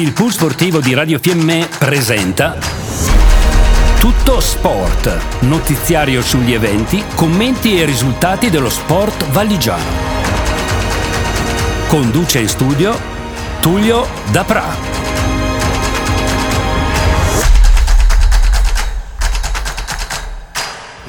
Il pool sportivo di Radio Fiemme presenta Tutto Sport, notiziario sugli eventi, commenti e risultati dello sport valligiano. Conduce in studio Tullio Dapra.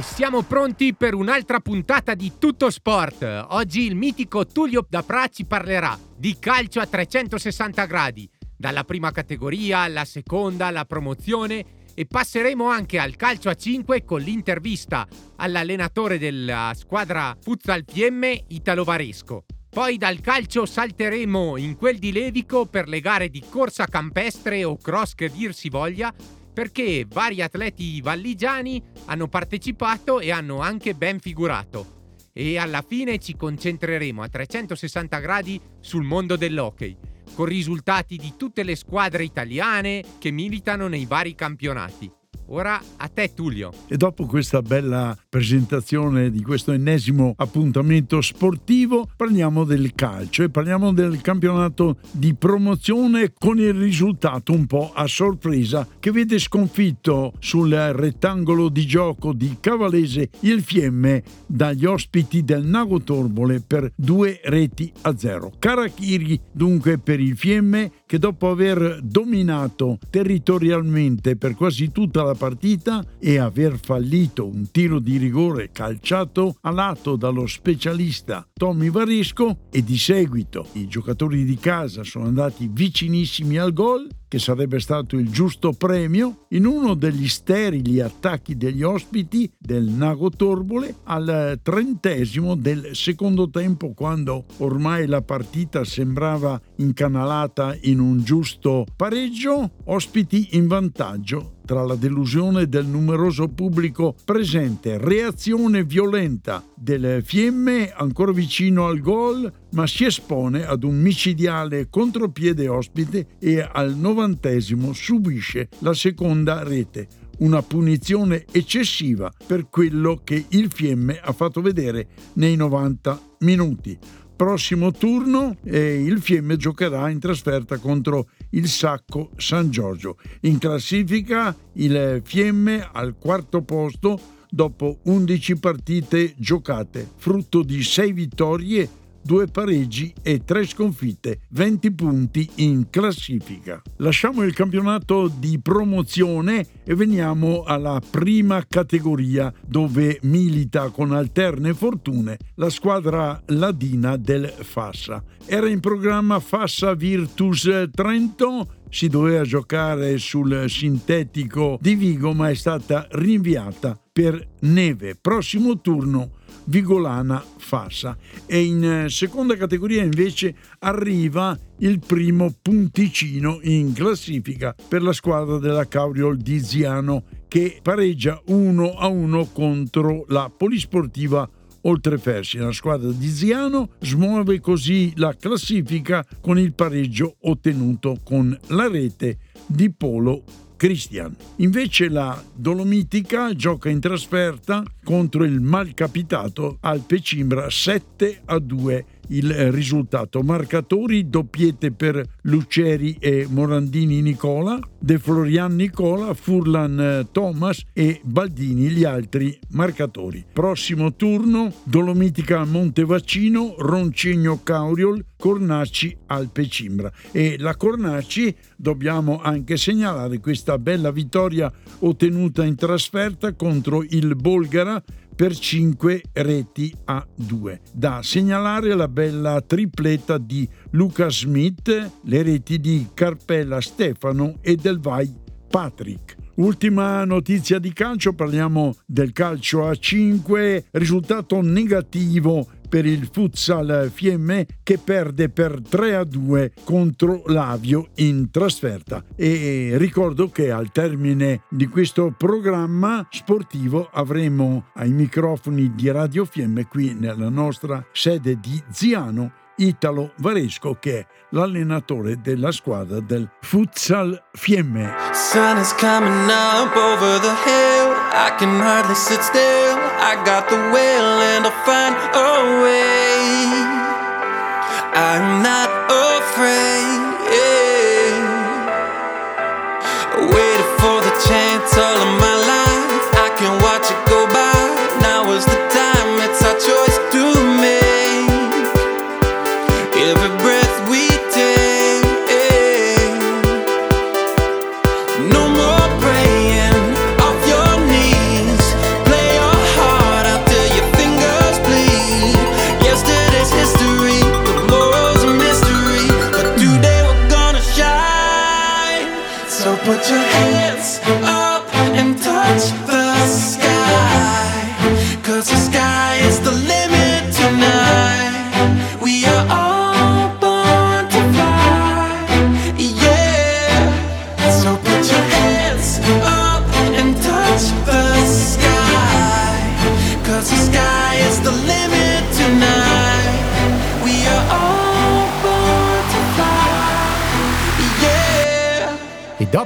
Siamo pronti per un'altra puntata di Tutto Sport. Oggi il mitico Tullio Dapra ci parlerà di calcio a 360 gradi, dalla prima categoria alla seconda, alla promozione e passeremo anche al calcio a 5 con l'intervista all'allenatore della squadra Futsal Fiemme Italo Varesco. Poi dal calcio salteremo in quel di Levico per le gare di corsa campestre o cross che dir si voglia perché vari atleti valligiani hanno partecipato e hanno anche ben figurato. E alla fine ci concentreremo a 360 gradi sul mondo dell'hockey, con risultati di tutte le squadre italiane che militano nei vari campionati. Ora a te Tullio. E dopo questa bella presentazione di questo ennesimo appuntamento sportivo parliamo del calcio e parliamo del campionato di promozione con il risultato un po' a sorpresa che vede sconfitto sul rettangolo di gioco di Cavalese il Fiemme dagli ospiti del Nago Torbole per due reti a zero. Karachiri dunque per il Fiemme che dopo aver dominato territorialmente per quasi tutta la partita e aver fallito un tiro di rigore calciato a lato dallo specialista Tommy Varesco e di seguito i giocatori di casa sono andati vicinissimi al gol che sarebbe stato il giusto premio, in uno degli sterili attacchi degli ospiti del Nago Torbole al trentesimo del secondo tempo, quando ormai la partita sembrava incanalata in un giusto pareggio, ospiti in vantaggio tra la delusione del numeroso pubblico presente, reazione violenta del Fiemme ancora vicino al gol, ma si espone ad un micidiale contropiede ospite e al novantesimo subisce la seconda rete. Una punizione eccessiva per quello che il Fiemme ha fatto vedere nei 90 minuti. Prossimo turno eh, il Fiemme giocherà in trasferta contro il Sacco San Giorgio. In classifica il Fiemme al quarto posto dopo 11 partite giocate, frutto di 6 vittorie due pareggi e tre sconfitte, 20 punti in classifica. Lasciamo il campionato di promozione e veniamo alla prima categoria dove milita con alterne fortune la squadra ladina del Fassa. Era in programma Fassa Virtus Trento si doveva giocare sul sintetico di Vigo ma è stata rinviata per neve. Prossimo turno Vigolana Fassa e in eh, seconda categoria invece arriva il primo punticino in classifica per la squadra della Cauriol di Ziano che pareggia 1 a 1 contro la polisportiva Oltrefersi. La squadra di Ziano smuove così la classifica con il pareggio ottenuto con la rete di Polo Christian. Invece la Dolomitica gioca in trasferta contro il malcapitato Alpe Cimbra 7 a 2 il risultato. Marcatori doppiette per Luceri e Morandini Nicola, De Florian Nicola, Furlan eh, Thomas e Baldini gli altri marcatori. Prossimo turno Dolomitica Montevaccino, Roncegno Cauriol, Cornacci Alpe Cimbra. E la Cornacci dobbiamo anche segnalare questa bella vittoria ottenuta in trasferta contro il Bolgara per 5 reti a 2. Da segnalare la bella tripletta di Luca Smith, le reti di Carpella Stefano e Del Vai Patrick. Ultima notizia di calcio, parliamo del calcio a 5, risultato negativo per il futsal Fiemme che perde per 3 a 2 contro l'Avio in trasferta. E ricordo che al termine di questo programma sportivo avremo ai microfoni di Radio Fiemme qui nella nostra sede di Ziano Italo Varesco che è l'allenatore della squadra del Futsal Fiemme. Sun is coming up over the hill. I can hardly sit still. I got the will and a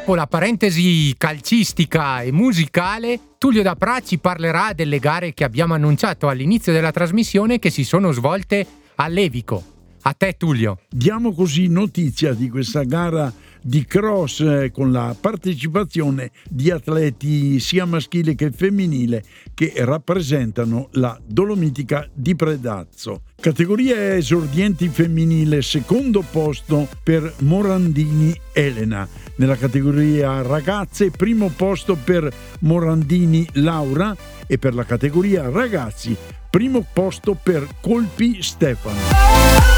dopo la parentesi calcistica e musicale, Tullio Dapra ci parlerà delle gare che abbiamo annunciato all'inizio della trasmissione che si sono svolte a Levico. A te Tullio. Diamo così notizia di questa gara di cross eh, con la partecipazione di atleti sia maschile che femminile che rappresentano la Dolomitica di Predazzo. Categoria esordienti femminile, secondo posto per Morandini Elena. Nella categoria ragazze, primo posto per Morandini Laura e per la categoria ragazzi, primo posto per Colpi Stefano.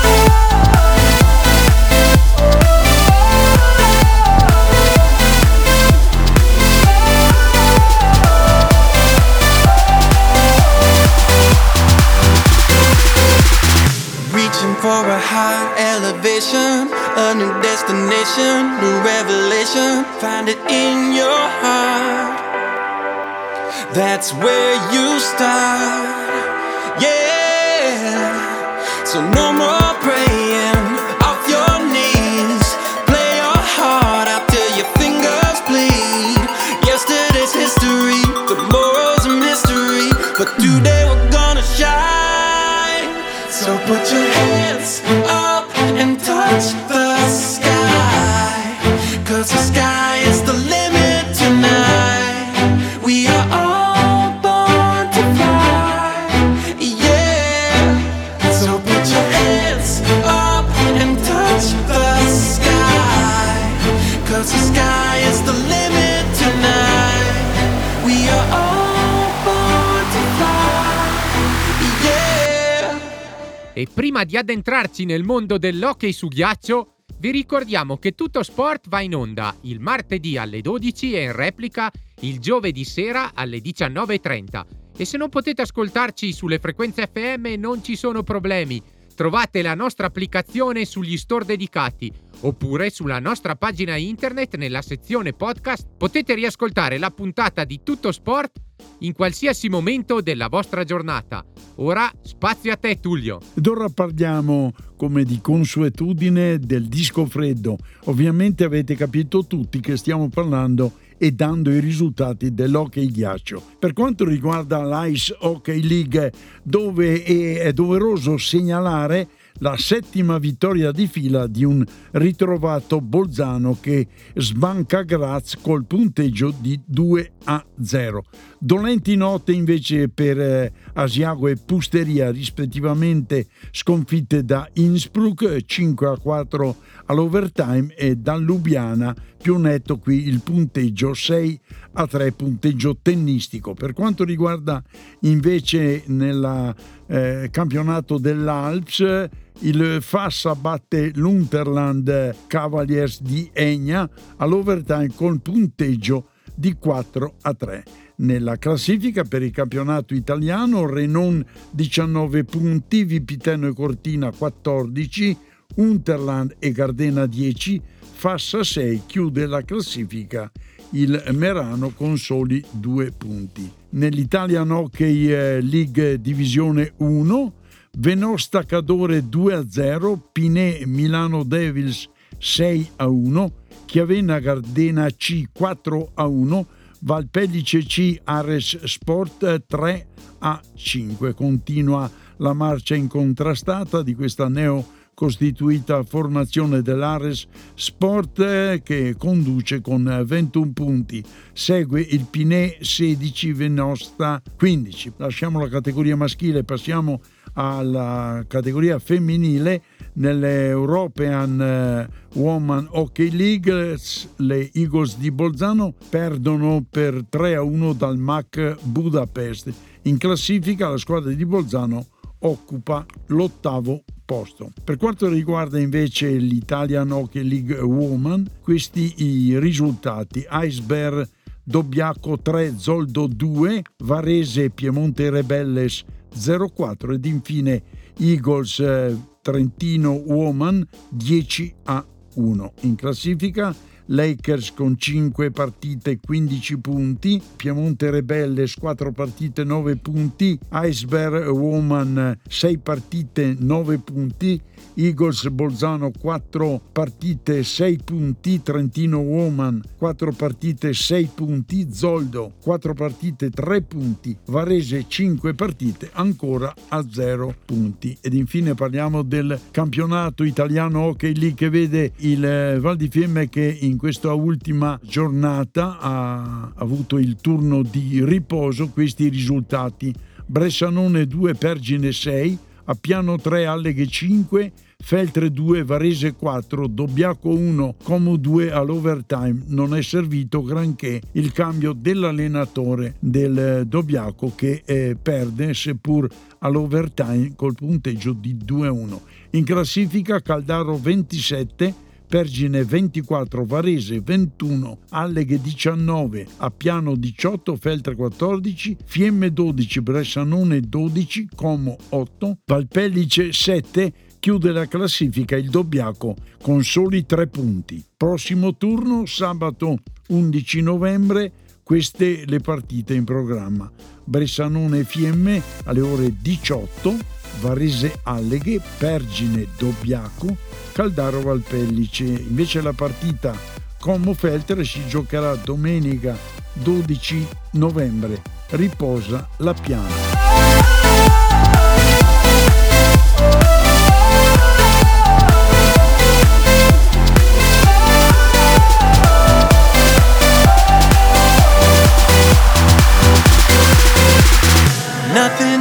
A new destination, new revelation. Find it in your heart. That's where you start. Yeah. So no more praying off your knees. Play your heart out till your fingers bleed. Yesterday's history, tomorrow's a mystery, but today we're gonna shine. So put your E prima di addentrarci nel mondo dell'hockey su ghiaccio, vi ricordiamo che Tutto Sport va in onda il martedì alle 12 e in replica il giovedì sera alle 19.30. E se non potete ascoltarci sulle frequenze FM non ci sono problemi. Trovate la nostra applicazione sugli store dedicati oppure sulla nostra pagina internet nella sezione podcast potete riascoltare la puntata di Tutto Sport in qualsiasi momento della vostra giornata. Ora spazio a te Tullio. Ed ora parliamo, come di consuetudine, del disco freddo. Ovviamente avete capito tutti che stiamo parlando e dando i risultati dell'hockey ghiaccio. Per quanto riguarda l'Ice Hockey League, dove è, doveroso segnalare la settima vittoria di fila di un ritrovato Bolzano che sbanca Graz col punteggio di 2 a 0. Dolenti note invece per eh, Asiago e Pusteria rispettivamente sconfitte da Innsbruck 5 a 4 all'overtime e da Lubiana più netto qui il punteggio 6 a 3 punteggio tennistico. Per quanto riguarda invece nel eh, campionato dell'Alps il Fassa batte l'Unterland Cavaliers di Egna all'overtime col punteggio di 4 a 3. Nella classifica per il campionato italiano Renon 19 punti, Vipiteno e Cortina 14, Unterland e Gardena 10, Fassa 6 chiude la classifica il Merano con soli due punti. Nell'Italian Hockey League Divisione 1 Venosta Cadore 2-0, Pinè Milano Devils 6-1, Chiavenna Gardena C 4-1, Valpellice C Ares Sport 3-5. Continua la marcia incontrastata di questa neo costituita formazione dell'Ares Sport che conduce con 21 punti. Segue il Pinè 16, Venosta 15. Lasciamo la categoria maschile, passiamo alla categoria femminile nell'European Woman Hockey League le Eagles di Bolzano perdono per 3 a 1 dal MAC Budapest. In classifica la squadra di Bolzano occupa l'ottavo posto. Per quanto riguarda invece l'Italian Hockey League Woman, questi i risultati. Iceberg Dobbiaco 3, Zoldo 2, Varese Piemonte Rebelles 0-4 ed infine Eagles eh, Trentino Woman 10 a 1. In classifica Lakers con 5 partite 15 punti, Piemonte Rebelles 4 partite 9 punti, Iceberg Woman 6 partite 9 punti, Eagles Bolzano 4 partite 6 punti, Trentino Woman 4 partite 6 punti, Zoldo 4 partite 3 punti, Varese 5 partite ancora a 0 punti. Ed infine parliamo del campionato italiano hockey lì che vede il eh, Val di Fiemme che in questa ultima giornata ha avuto il turno di riposo, questi risultati. Bressanone 2, Pergine 6, a piano 3 Alleghe 5, Feltre 2, Varese 4, Dobbiaco 1, Como 2 all'overtime. Non è servito granché il cambio dell'allenatore del Dobbiaco che eh, perde seppur all'overtime col punteggio di 2-1. In classifica Caldaro 27, Pergine 24, Varese 21, Alleghe 19, Appiano 18, Feltre 14, Fiemme 12, Bressanone 12, Como 8, Valpellice 7, chiude la classifica il Dobbiaco con soli tre punti. Prossimo turno sabato 11 novembre, queste le partite in programma. Bressanone Fiemme alle ore 18, Varese Alleghe, Pergine Dobbiaco, Caldaro Valpellice. Invece la partita Como Feltre si giocherà domenica 12 novembre. Riposa la piana. Nothing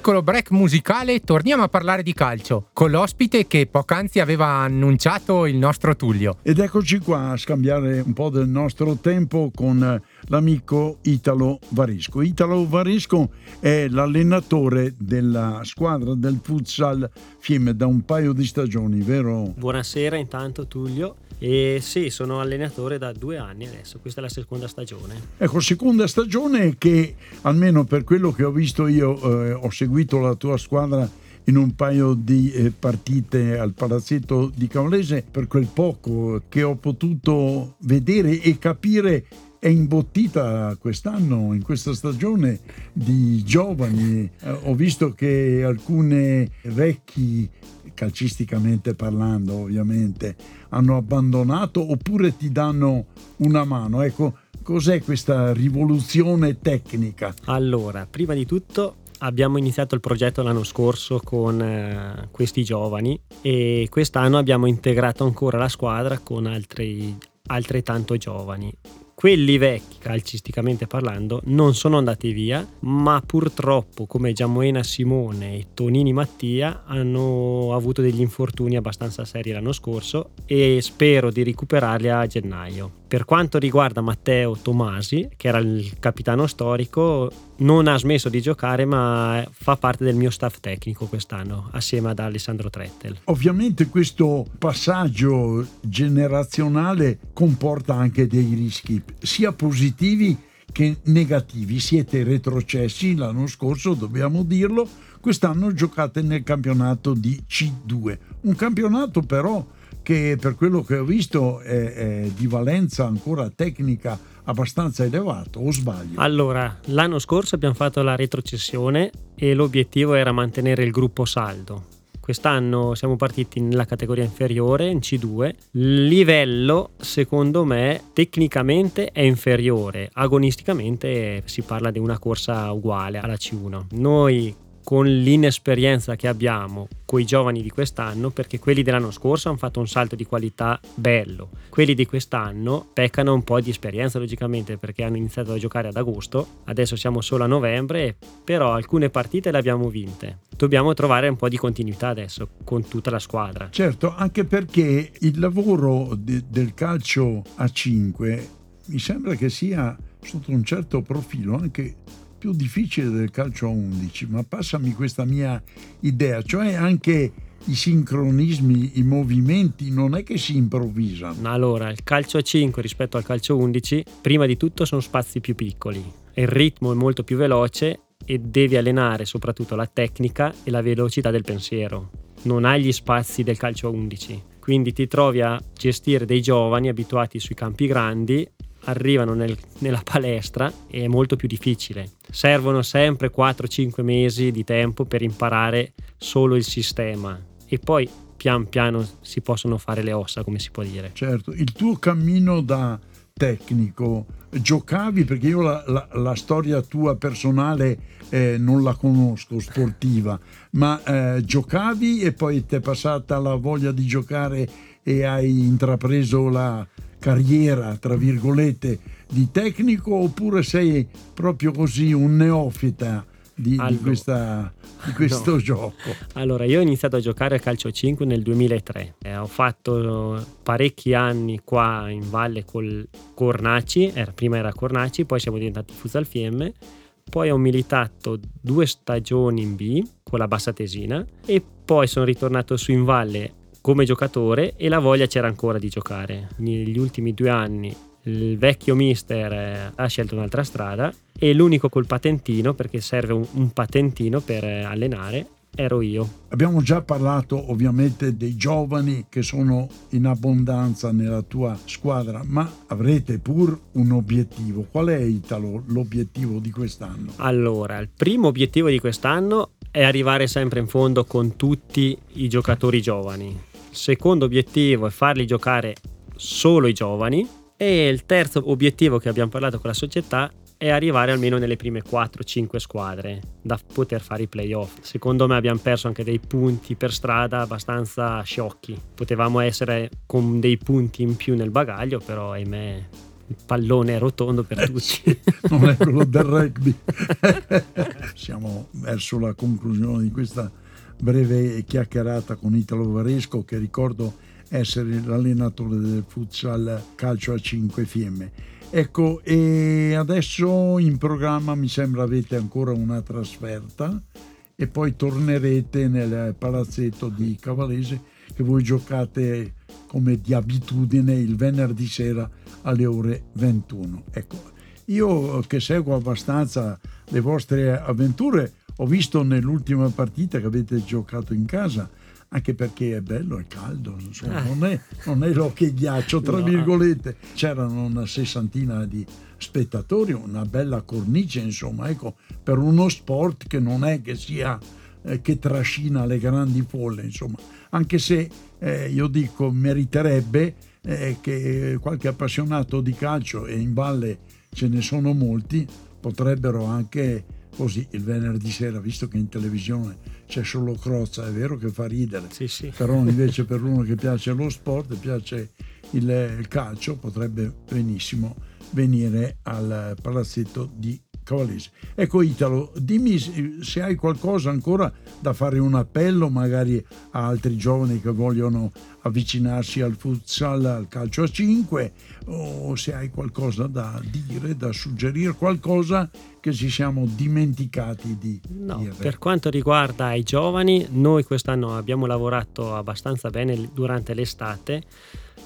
piccolo break musicale torniamo a parlare di calcio con l'ospite che poc'anzi aveva annunciato il nostro Tullio. Ed eccoci qua a scambiare un po' del nostro tempo con l'amico Italo Varisco. Italo Varisco è l'allenatore della squadra del futsal Fiemme da un paio di stagioni, vero? Buonasera intanto Tullio. E sì, sono allenatore da due anni adesso, questa è la seconda stagione. Ecco, seconda stagione che almeno per quello che ho visto io, eh, ho seguito la tua squadra in un paio di eh, partite al palazzetto di Cavalese, per quel poco che ho potuto vedere e capire è imbottita quest'anno, in questa stagione, di giovani. Eh, ho visto che alcune vecchi, calcisticamente parlando ovviamente, hanno abbandonato oppure ti danno una mano. Ecco, cos'è questa rivoluzione tecnica? Allora, prima di tutto abbiamo iniziato il progetto l'anno scorso con eh, questi giovani e quest'anno abbiamo integrato ancora la squadra con altri altrettanto giovani. Quelli vecchi, calcisticamente parlando, non sono andati via, ma purtroppo, come Giamoena Simone e Tonini Mattia, hanno avuto degli infortuni abbastanza seri l'anno scorso e spero di recuperarli a gennaio. Per quanto riguarda Matteo Tomasi, che era il capitano storico, non ha smesso di giocare, ma fa parte del mio staff tecnico quest'anno, assieme ad Alessandro Trettel. Ovviamente questo passaggio generazionale comporta anche dei rischi, sia positivi che negativi. Siete retrocessi l'anno scorso, dobbiamo dirlo, quest'anno giocate nel campionato di C2. Un campionato però che per quello che ho visto è, è di valenza ancora tecnica abbastanza elevato, o sbaglio? Allora, l'anno scorso abbiamo fatto la retrocessione e l'obiettivo era mantenere il gruppo saldo. Quest'anno siamo partiti nella categoria inferiore, in C2. Il livello, secondo me, tecnicamente è inferiore, agonisticamente si parla di una corsa uguale alla C1. Noi con l'inesperienza che abbiamo con i giovani di quest'anno, perché quelli dell'anno scorso hanno fatto un salto di qualità bello, quelli di quest'anno peccano un po' di esperienza logicamente perché hanno iniziato a giocare ad agosto, adesso siamo solo a novembre, però alcune partite le abbiamo vinte. Dobbiamo trovare un po' di continuità adesso con tutta la squadra. Certo, anche perché il lavoro de- del calcio a 5 mi sembra che sia sotto un certo profilo anche più difficile del calcio a 11, ma passami questa mia idea, cioè anche i sincronismi, i movimenti non è che si improvvisano. Allora, il calcio a 5 rispetto al calcio a 11, prima di tutto sono spazi più piccoli, il ritmo è molto più veloce e devi allenare soprattutto la tecnica e la velocità del pensiero. Non hai gli spazi del calcio a 11, quindi ti trovi a gestire dei giovani abituati sui campi grandi arrivano nel, nella palestra è molto più difficile. Servono sempre 4-5 mesi di tempo per imparare solo il sistema e poi pian piano si possono fare le ossa, come si può dire. Certo, il tuo cammino da tecnico, giocavi perché io la, la, la storia tua personale eh, non la conosco, sportiva, ma eh, giocavi e poi ti è passata la voglia di giocare e hai intrapreso la, carriera, tra virgolette, di tecnico oppure sei proprio così un neofita di, allora, di, questa, di questo no. gioco? Allora, io ho iniziato a giocare a calcio 5 nel 2003. Eh, ho fatto parecchi anni qua in valle col Cornaci, era, prima era Cornaci, poi siamo diventati Futsal Fiemme. Poi ho militato due stagioni in B con la Bassatesina e poi sono ritornato su in valle come giocatore e la voglia c'era ancora di giocare. Negli ultimi due anni il vecchio mister eh, ha scelto un'altra strada e l'unico col patentino, perché serve un, un patentino per eh, allenare, ero io. Abbiamo già parlato ovviamente dei giovani che sono in abbondanza nella tua squadra, ma avrete pur un obiettivo. Qual è Italo l'obiettivo di quest'anno? Allora, il primo obiettivo di quest'anno è arrivare sempre in fondo con tutti i giocatori giovani secondo obiettivo è farli giocare solo i giovani e il terzo obiettivo che abbiamo parlato con la società è arrivare almeno nelle prime 4-5 squadre da poter fare i playoff. Secondo me abbiamo perso anche dei punti per strada abbastanza sciocchi. Potevamo essere con dei punti in più nel bagaglio, però ahimè il pallone è rotondo per eh, tutti. Non è quello del rugby. Siamo verso la conclusione di questa breve chiacchierata con Italo Varesco che ricordo essere l'allenatore del futsal calcio a 5 Fiemme. Ecco, e adesso in programma mi sembra avete ancora una trasferta e poi tornerete nel palazzetto di Cavalese che voi giocate come di abitudine il venerdì sera alle ore 21. Ecco, io che seguo abbastanza le vostre avventure ho visto nell'ultima partita che avete giocato in casa, anche perché è bello, è caldo, insomma, ah. non, è, non è l'occhio ghiaccio, tra no. virgolette. C'erano una sessantina di spettatori, una bella cornice, insomma, ecco, per uno sport che non è che sia eh, che trascina le grandi folle, insomma, anche se eh, io dico meriterebbe eh, che qualche appassionato di calcio e in valle ce ne sono molti potrebbero anche così il venerdì sera, visto che in televisione c'è solo Crozza, è vero che fa ridere, sì, sì. però invece per uno che piace lo sport, piace il, il calcio, potrebbe benissimo venire al palazzetto di Cavalese. Ecco Italo, dimmi se hai qualcosa ancora da fare un appello magari a altri giovani che vogliono avvicinarsi al futsal, al calcio a 5 o se hai qualcosa da dire, da suggerire, qualcosa che ci siamo dimenticati di no, dire. Per quanto riguarda i giovani, noi quest'anno abbiamo lavorato abbastanza bene durante l'estate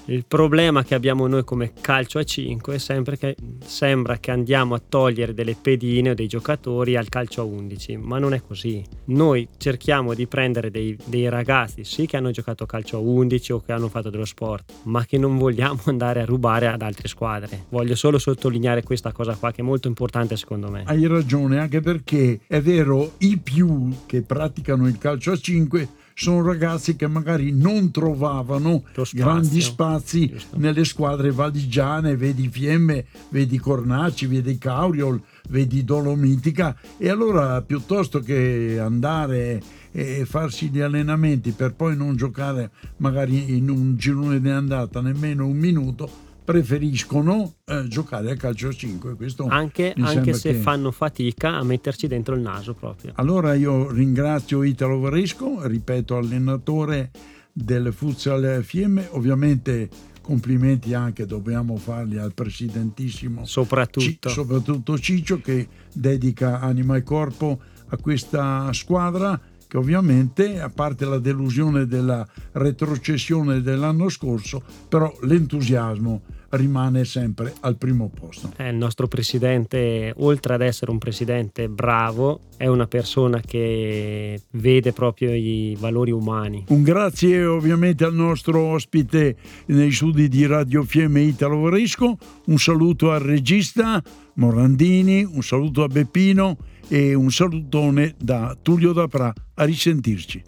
Il problema che abbiamo noi come calcio a 5 è sempre che sembra che andiamo a togliere delle pedine o dei giocatori al calcio a 11, ma non è così. Noi cerchiamo di prendere dei, dei ragazzi, sì che hanno giocato calcio a 11 o che hanno fatto dello sport, ma che non vogliamo andare a rubare ad altre squadre. Voglio solo sottolineare questa cosa qua che è molto importante secondo me. Hai ragione, anche perché è vero, i più che praticano il calcio a 5 sono ragazzi che magari non trovavano spazio. grandi spazi Giusto. nelle squadre valigiane, vedi Fiemme, vedi Cornaci, vedi Cauriol, vedi Dolomitica e allora piuttosto che andare e farsi gli allenamenti per poi non giocare magari in un girone di andata nemmeno un minuto, preferiscono eh, giocare a calcio a 5. Questo Anche, anche se che- fanno fatica a metterci dentro il naso proprio. allora io ringrazio Italo Varesco, ripeto, allenatore del Futsal Fiemme, ovviamente complimenti anche dobbiamo farli al presidentissimo Soprattutto. Ci- soprattutto Ciccio che dedica anima e corpo a questa squadra che ovviamente a parte la delusione della retrocessione dell'anno scorso però l'entusiasmo rimane sempre al primo posto. Eh, il nostro presidente, oltre ad essere un presidente bravo, è una persona che vede proprio i valori umani. Un grazie ovviamente al nostro ospite nei studi di Radio Fiemme Italo Varesco, un saluto al regista Morandini, un saluto a Beppino e un salutone da Tullio Dapra. A risentirci.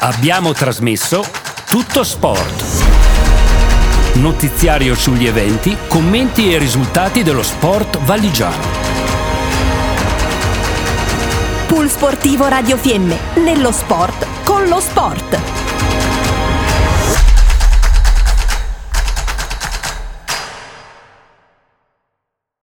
Abbiamo trasmesso Tutto Sport. Notiziario sugli eventi, commenti e risultati dello sport valigiano. Pool Sportivo Radio Fiemme, nello sport con lo sport.